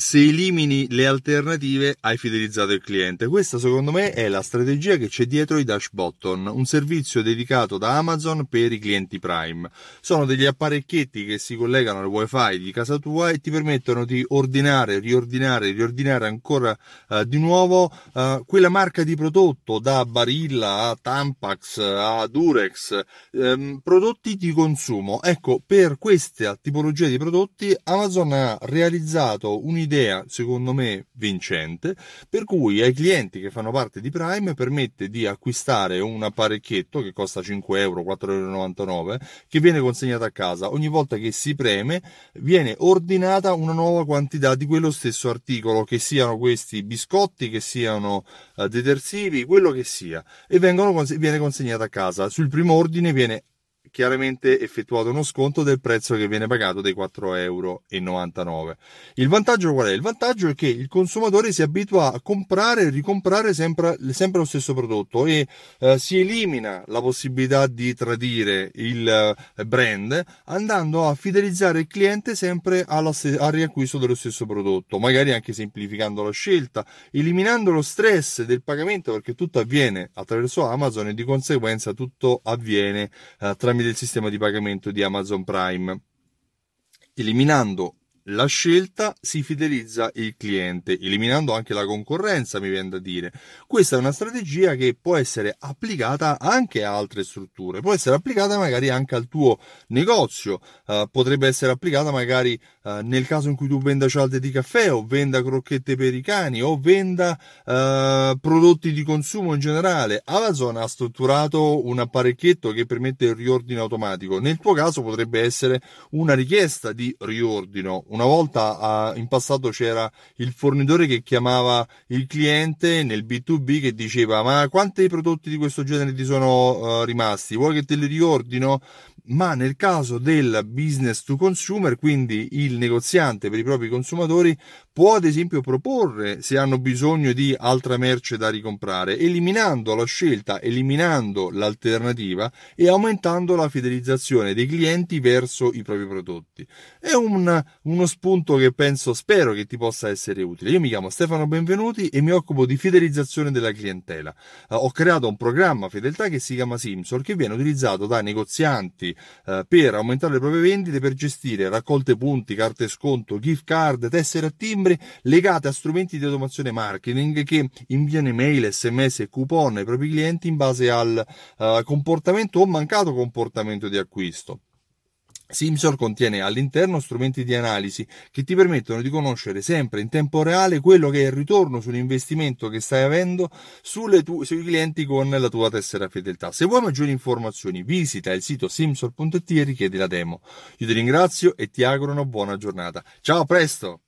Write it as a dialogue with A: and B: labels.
A: se elimini le alternative hai fidelizzato il cliente. Questa secondo me è la strategia che c'è dietro i Dash Button, un servizio dedicato da Amazon per i clienti Prime. Sono degli apparecchietti che si collegano al wifi di casa tua e ti permettono di ordinare, riordinare, riordinare ancora uh, di nuovo uh, quella marca di prodotto da Barilla a Tampax a Durex, um, prodotti di consumo. Ecco, per questa tipologia di prodotti Amazon ha realizzato un'idea un'idea, secondo me, vincente, per cui ai clienti che fanno parte di Prime permette di acquistare un apparecchietto che costa 5 euro, 4,99 euro, che viene consegnato a casa. Ogni volta che si preme viene ordinata una nuova quantità di quello stesso articolo, che siano questi biscotti, che siano uh, detersivi, quello che sia, e vengono, viene consegnato a casa. Sul primo ordine viene chiaramente effettuato uno sconto del prezzo che viene pagato dei 4,99 euro. Il vantaggio qual è? Il vantaggio è che il consumatore si abitua a comprare e ricomprare sempre, sempre lo stesso prodotto e eh, si elimina la possibilità di tradire il eh, brand andando a fidelizzare il cliente sempre alla, al riacquisto dello stesso prodotto, magari anche semplificando la scelta, eliminando lo stress del pagamento perché tutto avviene attraverso Amazon e di conseguenza tutto avviene eh, tramite del sistema di pagamento di Amazon Prime. Eliminando la scelta si fidelizza il cliente, eliminando anche la concorrenza, mi viene da dire. Questa è una strategia che può essere applicata anche a altre strutture, può essere applicata magari anche al tuo negozio, uh, potrebbe essere applicata magari uh, nel caso in cui tu venda cialde di caffè o venda crocchette per i cani o venda uh, prodotti di consumo in generale. Amazon ha strutturato un apparecchietto che permette il riordino automatico. Nel tuo caso potrebbe essere una richiesta di riordino, una volta in passato c'era il fornitore che chiamava il cliente nel B2B che diceva ma quanti prodotti di questo genere ti sono uh, rimasti? Vuoi che te li riordino? Ma nel caso del business to consumer, quindi il negoziante per i propri consumatori può ad esempio proporre se hanno bisogno di altra merce da ricomprare, eliminando la scelta, eliminando l'alternativa e aumentando la fidelizzazione dei clienti verso i propri prodotti. È un, uno spunto che penso, spero che ti possa essere utile. Io mi chiamo Stefano Benvenuti e mi occupo di fidelizzazione della clientela. Uh, ho creato un programma fedeltà che si chiama Simsol che viene utilizzato da negozianti uh, per aumentare le proprie vendite, per gestire raccolte punti, carte sconto, gift card, tessere a timbre legate a strumenti di automazione marketing che inviano email, sms e coupon ai propri clienti in base al uh, comportamento o mancato comportamento di acquisto. Simsor contiene all'interno strumenti di analisi che ti permettono di conoscere sempre in tempo reale quello che è il ritorno sull'investimento che stai avendo tu- sui clienti con la tua tessera fedeltà. Se vuoi maggiori informazioni visita il sito simsor.it e richiedi la demo. Io ti ringrazio e ti auguro una buona giornata. Ciao, a presto!